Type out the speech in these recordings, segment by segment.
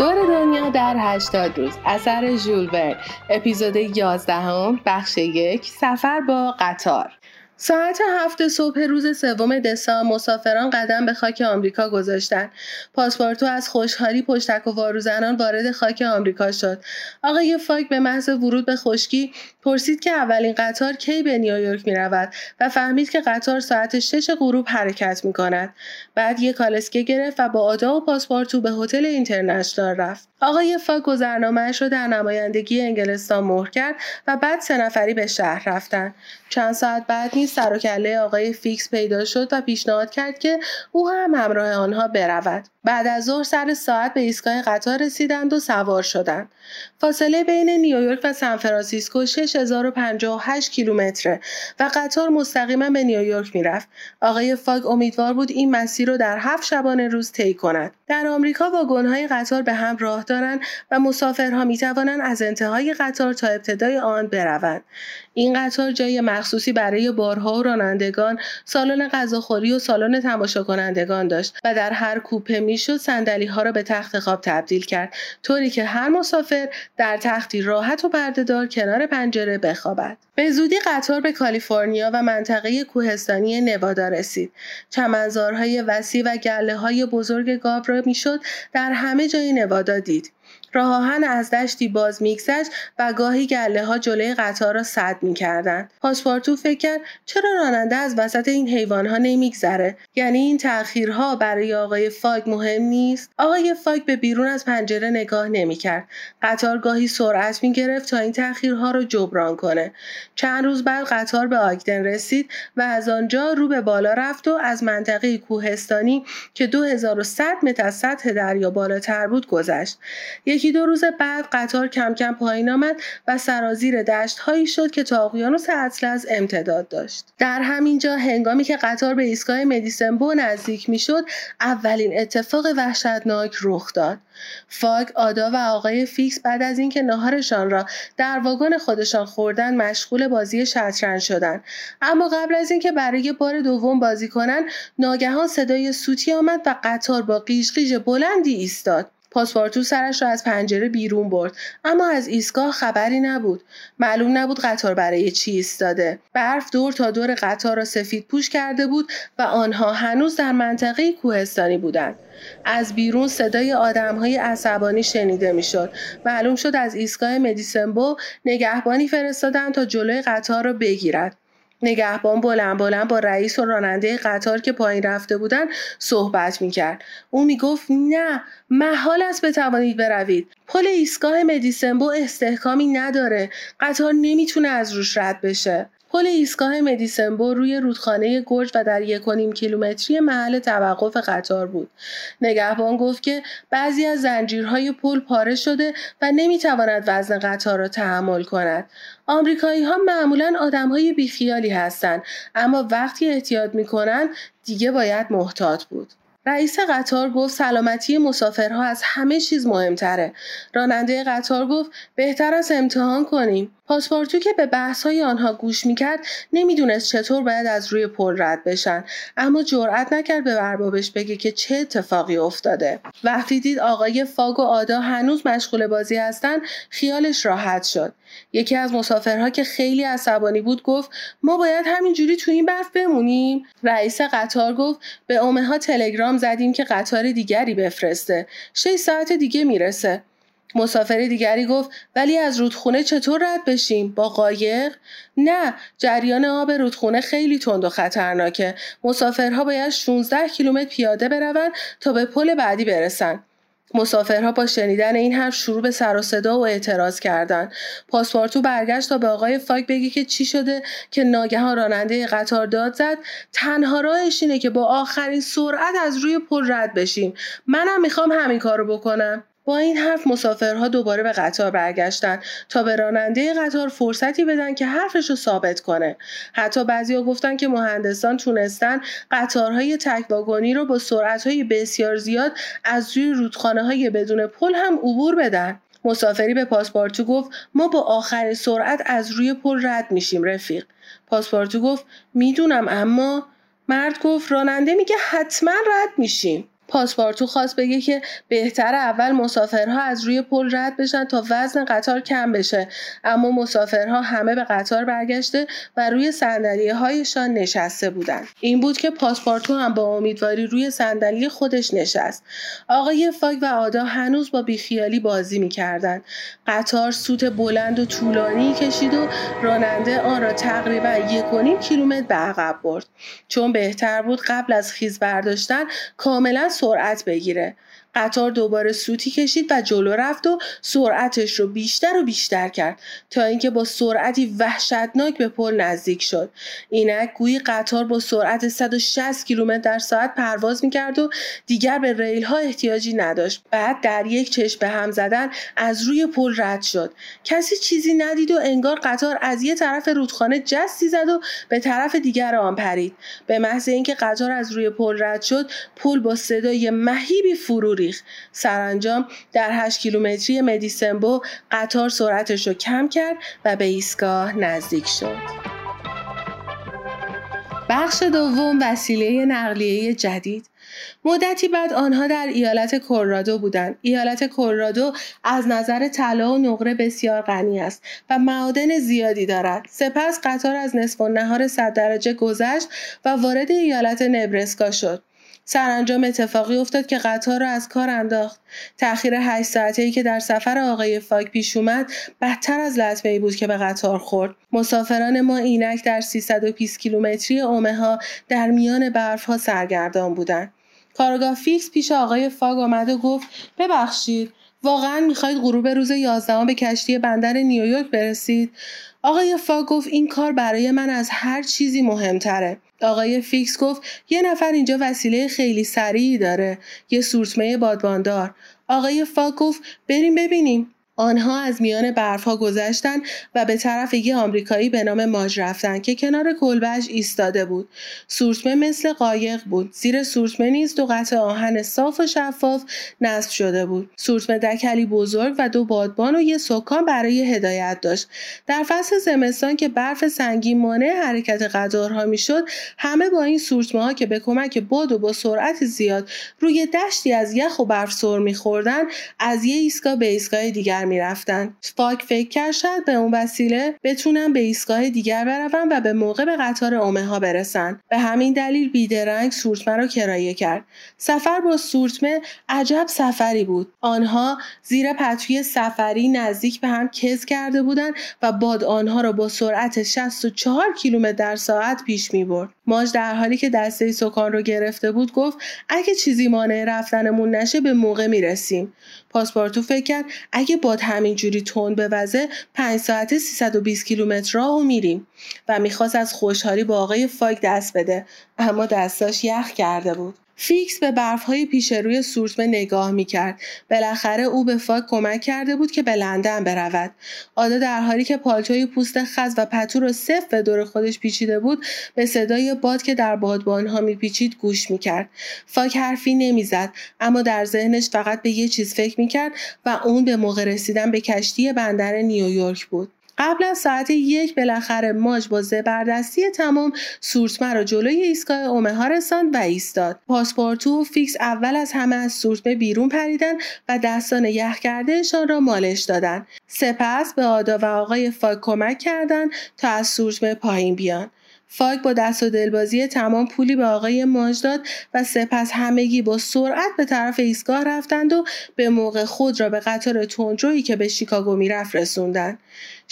دور دنیا در 80 روز. اثر ژول اپیزود 11 هم بخش یک سفر با قطار. ساعت هفت صبح روز سوم دسامبر مسافران قدم به خاک آمریکا گذاشتند پاسپورتو از خوشحالی پشتک و وارو زنان وارد خاک آمریکا شد آقای فاک به محض ورود به خشکی پرسید که اولین قطار کی به نیویورک می رود و فهمید که قطار ساعت شش غروب حرکت می کند. بعد یک کالسکه گرفت و با آدا و پاسپارتو به هتل International رفت. آقای فاگ گذرنامهاش را در نمایندگی انگلستان مهر کرد و بعد سه نفری به شهر رفتن. چند ساعت بعد نیز سر و آقای فیکس پیدا شد و پیشنهاد کرد که او هم همراه آنها برود. بعد از ظهر سر ساعت به ایستگاه قطار رسیدند و سوار شدند. فاصله بین نیویورک و سانفرانسیسکو 6058 کیلومتره و قطار مستقیما به نیویورک می‌رفت. آقای فاگ امیدوار بود این مسیر رو در هفت شبانه روز طی کند. در آمریکا واگن‌های قطار به هم راه دارند و مسافرها می توانند از انتهای قطار تا ابتدای آن بروند. این قطار جای مخصوصی برای بارها و رانندگان، سالن غذاخوری و سالن تماشا کنندگان داشت و در هر کوپه می‌شد صندلی ها را به تخت خواب تبدیل کرد طوری که هر مسافر در تختی راحت و پردهدار کنار پنجره بخوابد. به زودی قطار به کالیفرنیا و منطقه کوهستانی نوادا رسید. چمنزارهای وسیع و گله های بزرگ گاو را می‌شد در همه جای نوادا دید. راه آهن از دشتی باز میگذشت و گاهی گله ها جلوی قطار را سد می‌کردند. پاسپارتو فکر کرد چرا راننده از وسط این حیوان ها نمیگذره؟ یعنی این تأخیرها برای آقای فاگ مهم نیست؟ آقای فاگ به بیرون از پنجره نگاه نمی‌کرد. قطار گاهی سرعت می‌گرفت تا این تأخیرها را جبران کنه. چند روز بعد قطار به آگدن رسید و از آنجا رو به بالا رفت و از منطقه کوهستانی که 2100 متر از سطح دریا بالاتر بود گذشت. یکی دو روز بعد قطار کم کم پایین آمد و سرازیر دشت هایی شد که تا اقیانوس اطلس امتداد داشت. در همینجا هنگامی که قطار به ایستگاه مدیسنبو نزدیک می‌شد اولین اتفاق وحشتناک رخ داد. فاگ آدا و آقای فیکس بعد از اینکه ناهارشان را در واگن خودشان خوردن مشغول بازی شطرنج شدند. اما قبل از اینکه برای بار دوم بازی کنند ناگهان صدای سوتی آمد و قطار با قیش بلندی ایستاد. پاسپارتو سرش را از پنجره بیرون برد. اما از ایستگاه خبری نبود. معلوم نبود قطار برای چی ایستاده. برف دور تا دور قطار را سفید پوش کرده بود و آنها هنوز در منطقه کوهستانی بودند. از بیرون صدای های عصبانی شنیده می‌شد. معلوم شد از ایستگاه مدیسنبو نگهبانی فرستادن تا جلوی قطار را بگیرد. نگهبان بلند بلند با رئیس و راننده قطار که پایین رفته بودن صحبت می‌کرد. او می‌گفت نه محال است بتوانید بروید. پل ایستگاه مدیسنبو استحکامی نداره. قطار نمی‌تونه از روش رد بشه. پل ایستگاه مدیسنبو روی رودخانه گرج و در یک کیلومتری محل توقف قطار بود. نگهبان گفت که بعضی از زنجیرهای پل پاره شده و نمی‌تواند وزن قطار را تحمل کند. آمریکایی ها معمولا آدم های بیخیالی هستند اما وقتی احتیاط می‌کنند دیگه باید محتاط بود. رئیس قطار گفت سلامتی مسافرها از همه چیز مهمتره. راننده قطار گفت بهتر از امتحان کنیم. پاسپورتو که به بحث های آنها گوش می‌کرد نمی‌دونست چطور باید از روی پل رد بشن اما جرأت نکرد به اربابش بگه که چه اتفاقی افتاده وقتی دید آقای فاگ و آدا هنوز مشغول بازی هستن خیالش راحت شد یکی از مسافرها که خیلی عصبانی بود گفت ما باید همینجوری تو این برف بمونیم. رئیس قطار گفت به اومه ها تلگرام زدیم که قطار دیگری بفرسته. 6 ساعت دیگه می‌رسه. مسافر دیگری گفت ولی از رودخونه چطور رد بشیم؟ با قایق؟ نه جریان آب رودخونه خیلی تند و خطرناکه. مسافرها باید 16 کیلومتر پیاده بروند تا به پل بعدی برسن. مسافرها با شنیدن این حرف شروع به سر و صدا و اعتراض کردند پاسپورتو برگشت تا به آقای فاک بگی که چی شده که ناگهان راننده قطار داد زد. تنها راهش اینه که با آخرین سرعت از روی پل رد بشیم. منم می‌خوام همین کارو بکنم. با این حرف مسافرها دوباره به قطار برگشتن تا به راننده قطار فرصتی بدن که حرفش رو ثابت کنه. حتی بعضیا گفتن که مهندسان تونستن قطارهای تک واگنی رو با سرعتهای بسیار زیاد از روی رودخانه های بدون پل هم عبور بدن. مسافری به پاسپورتو گفت ما با آخرین سرعت از روی پل رد میشیم رفیق. پاسپورتو گفت می‌دونم اما مرد گفت راننده میگه حتما رد میشیم. پاسپارتو خواست بگه که بهتر اول مسافرها از روی پل رد بشن تا وزن قطار کم بشه. اما مسافرها همه به قطار برگشته و روی صندلی هایشان نشسته بودند این بود که پاسپارتو هم با امیدواری روی صندلی خودش نشست. آقای فاگ و آدا هنوز با بیخیالی بازی می‌کردند. قطار سوت بلند و طولانی کشید و راننده آن را تقریبا یک و نیم کیلومتر به عقب برد. چون بهتر بود قبل از خیز برداشتن کاملا سرعت بگیره. قطار دوباره سوتی کشید و جلو رفت و سرعتش رو بیشتر و بیشتر کرد تا اینکه با سرعتی وحشتناک به پل نزدیک شد. اینک گویی قطار با سرعت 160 کیلومتر در ساعت پرواز می‌کرد و دیگر به ریل ها احتیاجی نداشت. بعد در یک چشم به هم زدن از روی پل رد شد. کسی چیزی ندید و انگار قطار از یه طرف رودخانه جستی زد و به طرف دیگر آن پرید. به محض اینکه قطار از روی پل رد شد پل با صدای مهیبی فرو سرانجام در 8 کیلومتری مدیسنبو قطار سرعتش رو کم کرد و به ایستگاه نزدیک شد. بخش دوم وسیله نقلیه جدید. مدتی بعد آنها در ایالت کورادو بودند. ایالت کورادو از نظر طلا و نقره بسیار غنی است و معادن زیادی دارد. سپس قطار از نصف و نهار صد درجه گذشت و وارد ایالت نبرسکا شد. سرانجام اتفاقی افتاد که قطار را از کار انداخت. تأخیر هشت ساعته ای که در سفر آقای فاک پیش اومد بدتر از لطمه ای بود که به قطار خورد. مسافران ما اینک در 320 کیلومتری اومه در میان برف ها سرگردان بودند. کارگاه فیکس پیش آقای فاگ آمد و گفت ببخشید واقعا می‌خواید غروب روز یازدهم به کشتی بندر نیویورک برسید؟ آقای فاگ گفت این کار برای من از هر چیزی مهمتره. آقای فیکس گفت یه نفر اینجا وسیله خیلی سریعی داره یه سورتمه بادباندار. آقای فاگ گفت بریم ببینیم. آنها از میان برفها گذشتند و به طرف یه آمریکایی به نام ماج رفتند که کنار کلبش ایستاده بود. سورتمه مثل قایق بود. زیر سورتمه نیز دو قطع آهن صاف و شفاف نصب شده بود. سورتمه دکلی بزرگ و دو بادبان و یه سکان برای هدایت داشت. در فصل زمستان که برف سنگین مانع حرکت قطارها می‌شد همه با این سورتمه ها که به کمک باد و با سرعت زیاد روی دشتی از یخ و برف سر میخوردن از یه ایستگاه به ایستگاه دیگر می‌رفتن. فاک فکر کرد شاید به اون وسیله بتونن به ایستگاه دیگر برون و به موقع به قطار اومه ها برسن. به همین دلیل بیدرنگ سورتمه رو کرایه کرد. سفر با سورتمه عجب سفری بود. آنها زیر پتوی سفری نزدیک به هم کز کرده بودند و باد آنها را با سرعت 64 کیلومتر در ساعت پیش می برد. ماج در حالی که دسته سکان رو گرفته بود گفت اگه چیزی مانع رفتنمون نشه به موقع می‌رسیم. پاسپارتو فکر کرد اگه باد همینجوری تند بوزه پنج ساعته 320 کیلومتر راهو میریم و می‌خواست از خوشحالی با آقای فاگ دست بده اما دستاش یخ کرده بود. فیکس به برفهای پیش روی سورتمه نگاه می‌کرد. بالاخره او به فاگ کمک کرده بود که به لندن برود. آدا در حالی که پالتوی پوست خز و پتو را سفت به دور خودش پیچیده بود به صدای باد که در بادبانها میپیچید گوش می‌کرد. فاگ حرفی نمی‌زد اما در ذهنش فقط به یه چیز فکر می‌کرد و اون به موقع رسیدن به کشتی بندر نیویورک بود. قبل از ساعت یک بالاخره ماج با زبردستی تمام سورتمه را جلوی ایستگاه اوماها رساند و ایستاد. پاسپارتو و فیکس اول از همه از سورتمه بیرون پریدن و دستان یخ کردهشان را مالش دادند سپس به آدا و آقای فاگ کمک کردند تا از سورتمه پایین بیان. فاگ با دست و دلبازی تمام پولی به آقای ماج داد و سپس همگی با سرعت به طرف ایستگاه رفتند و به موقع خود را به قطار تندرویی که به شیکاگو می‌رفت رسوندند.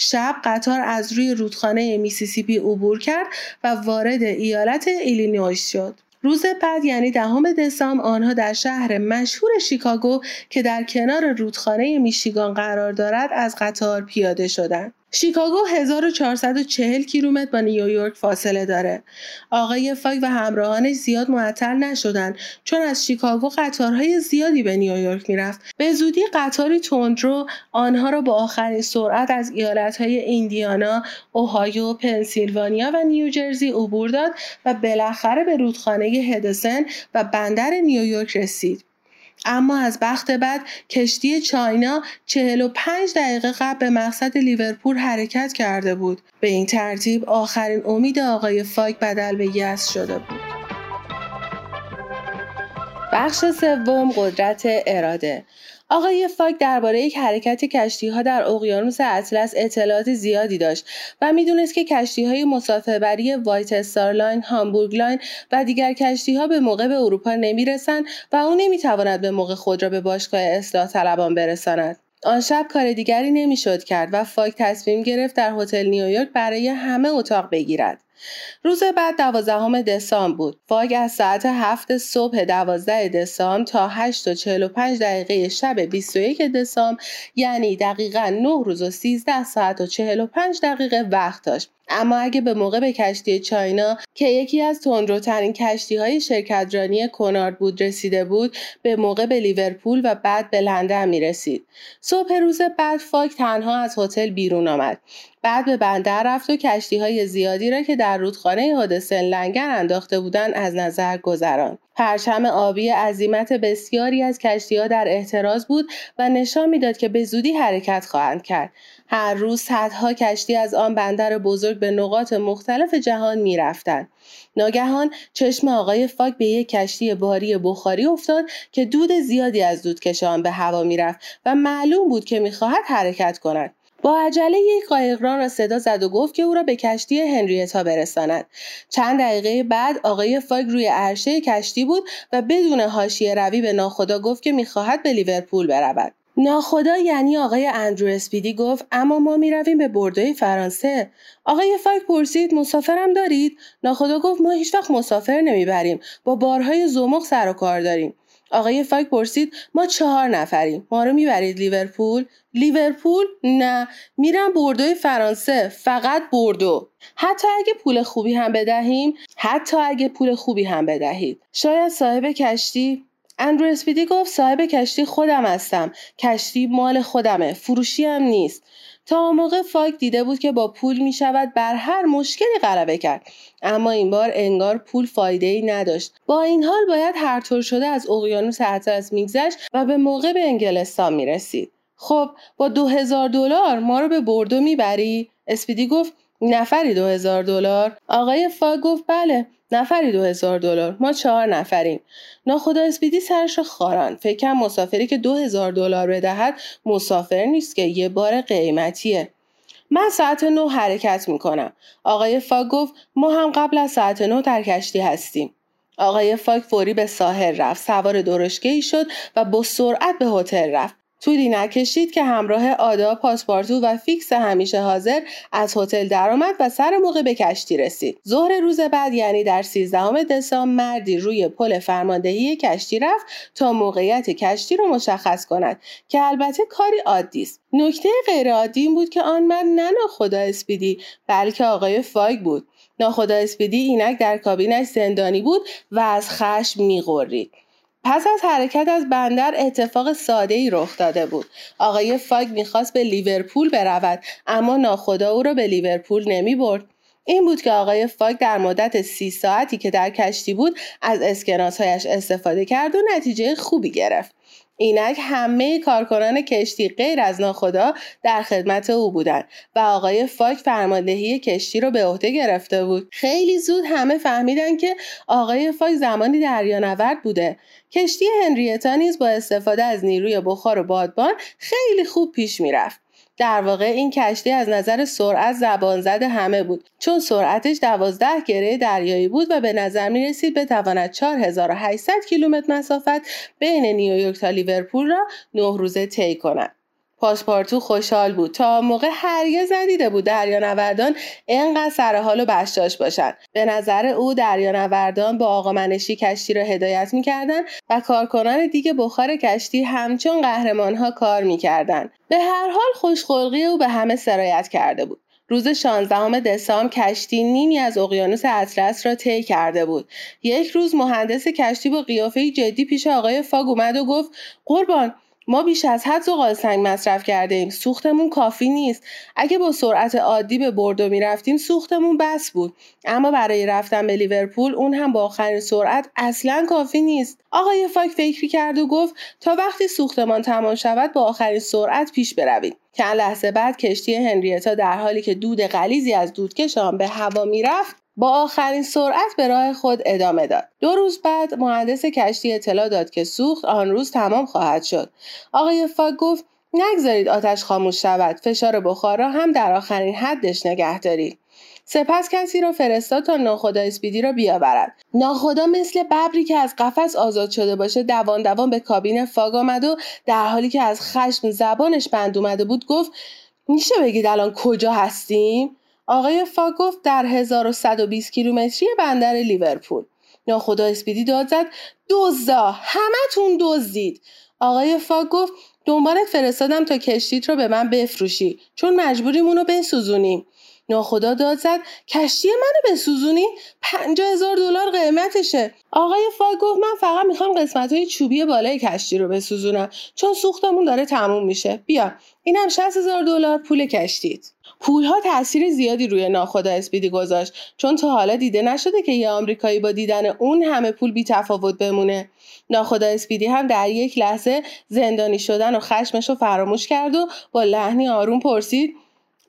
شب قطار از روی رودخانه میسیسیپی عبور کرد و وارد ایالت ایلینویس شد. روز بعد یعنی دهم دسامبر آنها در شهر مشهور شیکاگو که در کنار رودخانه میشیگان قرار دارد از قطار پیاده شدند. شیکاگو 1440 کیلومتر با نیویورک فاصله داره. آقای فاک و همراهانش زیاد معطل نشدند چون از شیکاگو قطارهای زیادی به نیویورک می‌رفت. به زودی قطاری تندرو آنها را با آخرین سرعت از ایالتهای ایندیانا، اوهایو، پنسیلوانیا و نیوجرسی عبور داد و بالاخره به رودخانه هدسن و بندر نیویورک رسید. اما از بخت بعد کشتی چاینا 45 دقیقه قبل به مقصد لیورپول حرکت کرده بود. به این ترتیب آخرین امید آقای فاک بدل به یس شده بود. بخش سوم قدرت اراده آقای فاگ درباره‌ی حرکت کشتی ها در اقیانوس اطلس اطلاعات زیادی داشت و می‌دونست که کشتی های مسافربری White Star Line، Hamburg Line و دیگر کشتی ها به موقع به اروپا نمی‌رسند و او نمی‌تواند به موقع خود را به باشگاه اصلاح طلبان برساند. آن شب کار دیگری نمی‌شد کرد و فاگ تصمیم گرفت در هتل نیویورک برای همه اتاق بگیرد. روز بعد دوازدهم دسامبر بود. فاگ از ساعت هفت صبح دوازده دسامبر تا 8 و 45 دقیقه شب 21 دسامبر یعنی دقیقا 9 روز و 13 ساعت و 45 دقیقه وقت داشت. اما اگه به موقع به کشتی چاینا که یکی از تندروترین کشتی های شرکترانی کنارد بود رسیده بود به موقع به لیورپول و بعد به لندن می رسید. صبح روز بعد فاک تنها از هتل بیرون آمد. بعد به بندر رفت و کشتی های زیادی را که در رودخانه حادثه لنگر انداخته بودند از نظر گذراند. پرچم آبی عظیمت بسیاری از کشتی ها در احتراز بود و نشان می‌داد که به زودی حرکت خواهند کرد. هر روز صدها کشتی از آن بندر بزرگ به نقاط مختلف جهان می‌رفتند. ناگهان چشم آقای فاک به یک کشتی باری بخاری افتاد که دود زیادی از دودکش آن به هوا می‌رفت و معلوم بود که می‌خواهد حرکت کند. با عجله یک قایقران را صدا زد و گفت که او را به کشتی هنریتا برساند چند دقیقه بعد آقای فاگ روی عرشه کشتی بود و بدون حاشیه روی به ناخدا گفت که می‌خواهد به لیورپول برود ناخدا یعنی آقای اندرو اسپیدی گفت اما ما می رویم به بردوی فرانسه. آقای فاک پرسید مسافرم دارید؟ ناخدا گفت ما هیچ وقت مسافر نمی‌بریم. با بارهای زمخ سر و کار داریم. آقای فاک پرسید ما چهار نفریم. ما رو می‌برید لیورپول؟ لیورپول؟ نه. میرم بردوی فرانسه. فقط بردو. حتی اگه پول خوبی هم بدهیم حتی اگه پول خوبی هم بدهید. شاید صاحب کشتی اندرو اسپیدی گفت صاحب کشتی خودم هستم. کشتی مال خودمه فروشی هم نیست. تا موقع فاک دیده بود که با پول می شود بر هر مشکلی غلبه کرد. اما این بار انگار پول فایده ای نداشت. با این حال باید هر طور شده از اقیانوس اطلس میگذشت و به موقع به انگلستان می رسید خب با دو هزار دلار ما رو به بردو می‌بری؟ اسپیدی گفت نفری دو هزار دلار؟ آقای فاگ گفت بله نفری دو هزار دلار. ما چهار نفریم. ناخدا اسپیدی سرش خاران. فکرم مسافری که دو هزار دلار بدهد مسافر نیست که یه بار قیمتیه. من ساعت نه حرکت می‌کنم. آقای فاگ گفت ما هم قبل از ساعت نه در کشتی هستیم. آقای فاگ فوری به ساحل رفت. سوار درشکه ای شد و با سرعت به هتل رفت. طولی نکشید که همراه آدا پاسپارتو و فیکس همیشه حاضر از هتل درآمد و سر موقع به کشتی رسید. ظهر روز بعد یعنی در 13 دسامبر مردی روی پل فرماندهی کشتی رفت تا موقعیت کشتی رو مشخص کند که البته کاری عادی است. نکته غیرعادی این بود که آن مرد نه ناخدا اسپیدی بلکه آقای فاگ بود. ناخدا اسپیدی اینک در کابینش زندانی بود و از خشم میغرید. پس از حرکت از بندر اتفاق ساده ای رخ داده بود. آقای فاگ می‌خواست به لیورپول برود اما ناخدا او را به لیورپول نمی برد. این بود که آقای فاگ در مدت سی ساعتی که در کشتی بود از اسکناسهایش استفاده کرد و نتیجه خوبی گرفت. اینک همه کارکنان کشتی غیر از ناخدا در خدمت او بودند و آقای فاک فرماندهی کشتی رو به عهده گرفته بود. خیلی زود همه فهمیدن که آقای فاک زمانی دریانورد بوده. کشتی هنریتا نیز با استفاده از نیروی بخار و بادبان خیلی خوب پیش می‌رفت. در واقع این کشتی از نظر سرعت زبان زده همه بود چون سرعتش دوازده گره دریایی بود و به نظر می رسید بتواند 4800 کیلومتر مسافت بین نیویورک تا لیورپول را نه روزه طی کند. پاسپارتو خوشحال بود. تا موقع هرگز ندیده بود دریانوردان اینقدر سر حال و بشتاش باشند به نظر او دریانوردان با آقا منشی کشتی را هدایت می‌کردند و کارکنان دیگه بخار کشتی همچون قهرمانها کار می‌کردند به هر حال خوشخلقی او به همه سرایت کرده بود. روز 16 دسامبر کشتی نیمی از اقیانوس اطلس را طی کرده بود. یک روز مهندس کشتی با قیافه جدی پیش آقای فاگ اومد و گفت قربان ما بیش از حد زغال سنگ مصرف کرده ایم سوختمون کافی نیست. اگه با سرعت عادی به بردو می‌رفتیم سوختمون بس بود. اما برای رفتن به لیورپول اون هم با آخرین سرعت اصلا کافی نیست. آقای فاگ فکری کرد و گفت تا وقتی سوختمان تمام شود با آخرین سرعت پیش بروید چند لحظه بعد کشتی هنریتا در حالی که دود غلیظی از دودکش آن به هوا می‌رفت با آخرین سرعت به راه خود ادامه داد. دو روز بعد مهندس کشتی اطلاع داد که سوخت آن روز تمام خواهد شد. آقای فاگ گفت نگذارید آتش خاموش شود. فشار بخار را هم در آخرین حدش نگه دارید. سپس کسی را فرستاد تا ناخدا اسپیدی را بیاورد. ناخدا مثل ببری که از قفس آزاد شده باشه دوان دوان به کابین فاگ آمد و در حالی که از خشم زبانش بند اومده بود گفت میشه بگید الان کجا هستیم؟ آقای فاگ گفت در 1120 کیلومتری بندر لیورپول. ناخدا اسپیدی داد زد. دزدا! همتون دزدید! آقای فاگ گفت دنبالت فرستادم تا کشتیت رو به من بفروشی. چون مجبوریم اونو بسوزونیم. ناخدا داد زد. کشتی منو بسوزونی؟ پنجاه هزار دلار قیمتشه. آقای فاگ گفت من فقط می‌خوام قسمت های چوبی بالای کشتی رو بسوزونم. چون سوختمون داره تموم میشه. بیا. اینم 60 هزار دلار پول کشتیت. پولها تاثیر زیادی روی ناخدا اسپیدی گذاشت چون تا حالا دیده نشده که یه آمریکایی با دیدن اون همه پول بی تفاوت بمونه ناخدا اسپیدی هم در یک لحظه زندانی شدن و خشمش رو فراموش کرد و با لحنی آروم پرسید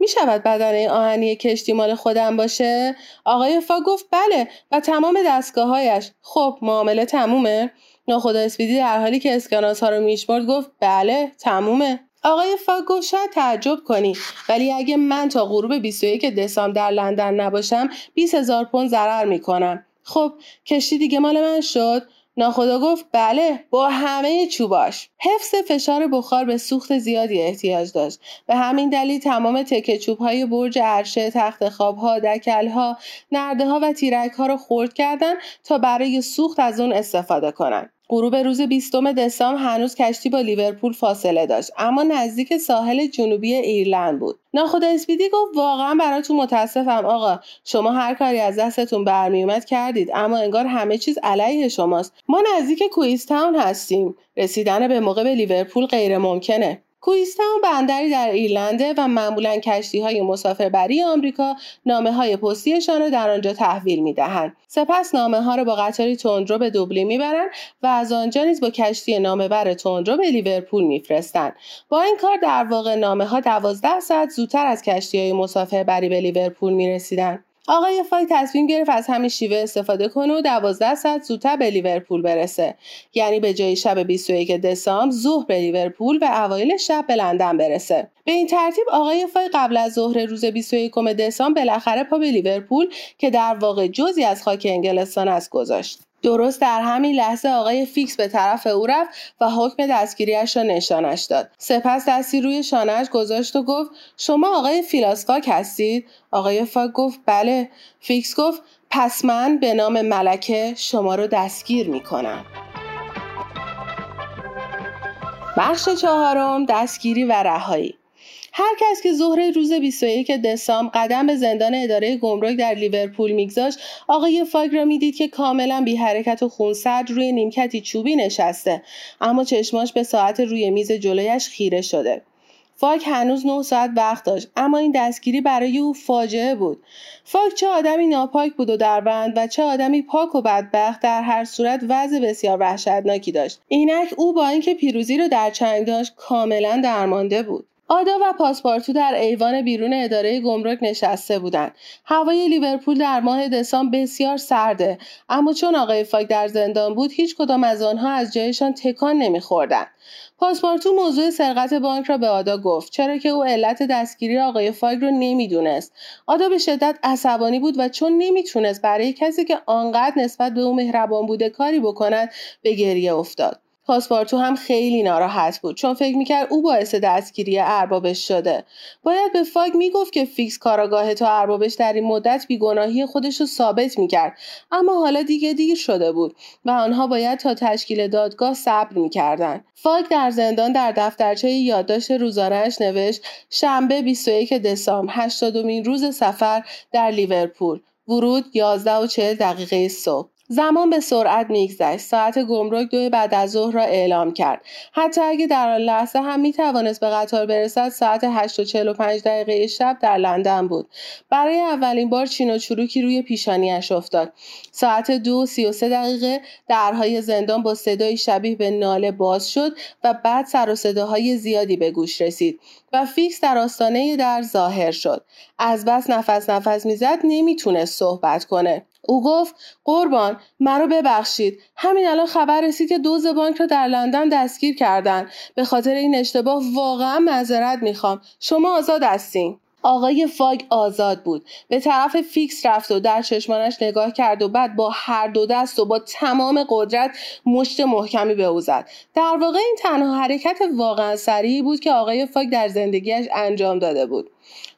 می شود بدن آهنی کشتی مال خودم باشه؟ آقای فا گفت بله و تمام دستگاههایش خب معامله تمومه؟ ناخدا اسپیدی در حالی که اسکناس ها رو میشمرد گفت بله تمومه آقای فاگ گفت شاید تعجب کنی ولی اگه من تا غروب 21 دسامبر در لندن نباشم 20 هزار پوند ضرر می‌کنم. خب کشتی دیگه مال من شد. ناخدا گفت بله با همه چوباش. حفظ فشار بخار به سوخت زیادی احتیاج داشت. به همین دلیل تمام تکه چوب های برج عرشه تخت خواب ها دکل ها نرده ها و تیرک ها رو خورد کردن تا برای سوخت از اون استفاده کنند غروب روز 20 دسامبر هنوز کشتی با لیورپول فاصله داشت اما نزدیک ساحل جنوبی ایرلند بود. ناخدا اسپیدی گفت واقعا براتون متاسفم آقا شما هر کاری از دستتون برمیومد کردید اما انگار همه چیز علیه شماست. ما نزدیک کویستاون هستیم. رسیدن به موقع به لیورپول غیر ممکنه کویستان بندری در ایرلنده و معمولا کشتی های مسافربری آمریکا نامه های پستیشان را در آنجا تحویل می دهند. سپس نامه ها را با قطاری تندرو به دوبلین می‌برند و از آنجا نیز با کشتی نامه بر تندرو به لیورپول میفرستند با این کار در واقع نامه ها دوازده ساعت زودتر از کشتی های مسافربری به لیورپول می رسیدن. آقای فاگ تصمیم گرفت از همین شیوه استفاده کنه و 12 ساعت زودتر به لیورپول برسه. یعنی به جای شب 21 دسامبر ظهر به لیورپول و اوایل شب به لندن برسه. به این ترتیب آقای فاگ قبل از ظهر روز 21 دسامبر بالاخره پا به لیورپول که در واقع جزئی از خاک انگلستان است گذاشت. درست در همین لحظه آقای فیکس به طرف او رفت و حکم دستگیریش را نشانش داد. سپس دستی روی شانه‌اش گذاشت و گفت شما آقای فیلیاس فاگ هستید؟ آقای فاگ گفت بله. فیکس گفت پس من به نام ملکه شما رو دستگیر می کنم بخش چهارم دستگیری و رهایی. هر کس که ظهر روز 21 دسامبر قدم به زندان اداره گمرک در لیورپول میگذاشت آقای فاگ را می‌دید که کاملا بی حرکت و خونسرد روی نیمکتی چوبی نشسته اما چشماش به ساعت روی میز جلویش خیره شده. فاگ هنوز نه ساعت وقت داشت اما این دستگیری برای او فاجعه بود. فاگ چه آدمی ناپاک بود و دربند و چه آدمی پاک و بدبخت در هر صورت وضع بسیار وحشتناکی داشت. اینک او با اینکه پیروزی رو در چنگ داشت کاملا درمانده بود. آدا و پاسپارتو در ایوان بیرون اداره گمرک نشسته بودند. هوای لیورپول در ماه دسامبر بسیار سرده اما چون آقای فاگ در زندان بود هیچ کدام از آنها از جایشان تکان نمیخوردند. پاسپارتو موضوع سرقت بانک را به آدا گفت چرا که او علت دستگیری آقای فاگ را نمی‌دونست آدا به شدت عصبانی بود و چون نمی‌تونست برای کسی که آنقدر نسبت به او مهربان بوده کاری بکند به گریه افتاد پاسپارتو هم خیلی ناراحت بود چون فکر می‌کرد او باعث دستگیری اربابش شده. باید به فاگ می‌گفت که فیکس کاراگاه تو اربابش در این مدت بیگناهی خودش رو ثابت می‌کرد اما حالا دیگه دیر شده بود و آنها باید تا تشکیل دادگاه صبر می‌کردند فاگ در زندان در دفترچه یادداشت روزانهاش نوشت شنبه 21 دسامبر 80 روز سفر در لیورپول ورود 11 و 40 دقیقه صبح. زمان به سرعت میگذشت. ساعت گمرک دو بعد از ظهر را اعلام کرد. حتی اگه در آن لحظه هم می‌توانست به قطار برسد ساعت 8 و 45 دقیقه شب در لندن بود. برای اولین بار چین و چروکی روی پیشانیش افتاد. ساعت دو سی و سه دقیقه درهای زندان با صدای شبیه به ناله باز شد و بعد سر و صداهای زیادی به گوش رسید و فیکس در آستانه در ظاهر شد. از بس نفس نفس می‌زد نمی‌تونست صحبت کنه. او گفت قربان مرا ببخشید. همین الان خبر رسید که دوز بانک را در لندن دستگیر کردن. به خاطر این اشتباه واقعا معذرت می‌خوام. شما آزاد هستین. آقای فاگ آزاد بود. به طرف فیکس رفت و در چشمانش نگاه کرد و بعد با هر دو دست و با تمام قدرت مشت محکمی به او زد. در واقع این تنها حرکت واقعا سریعی بود که آقای فاگ در زندگیش انجام داده بود.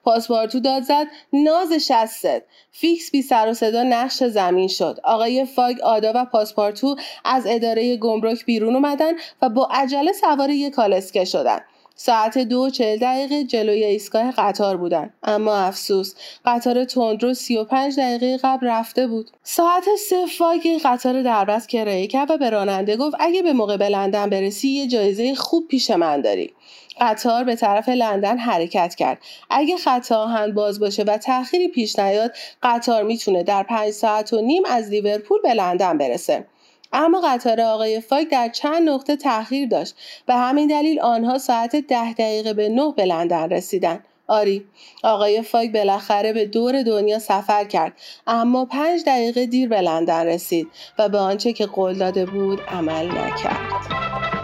پاسپارتو داد زد ناز شست فیکس بی سر و صدا نقش زمین شد. آقای فاگ آدا و پاسپارتو از اداره گمرک بیرون اومدن و با عجله سوار یک کالسکه شدن. ساعت دو چل دقیقه جلوی ایستگاه قطار بودن. اما افسوس قطار تندرو سی و پنج دقیقه قبل رفته بود. ساعت سه فاگ قطار دربست کرایه کرد و به راننده گفت اگه به موقع به لندن برسی یه جایزه خوب پیش من داری. قطار به طرف لندن حرکت کرد. اگه خط آهن باز باشه و تأخیری پیش نیاد قطار می‌تونه در پنج ساعت و نیم از لیورپول به لندن برسه. اما قطار آقای فاک در چند نقطه تأخیر داشت به همین دلیل آنها ساعت ده دقیقه به نه به لندن رسیدن. آری آقای فاک بالاخره به دور دنیا سفر کرد اما پنج دقیقه دیر به لندن رسید و به آنچه که قول داده بود عمل نکرد.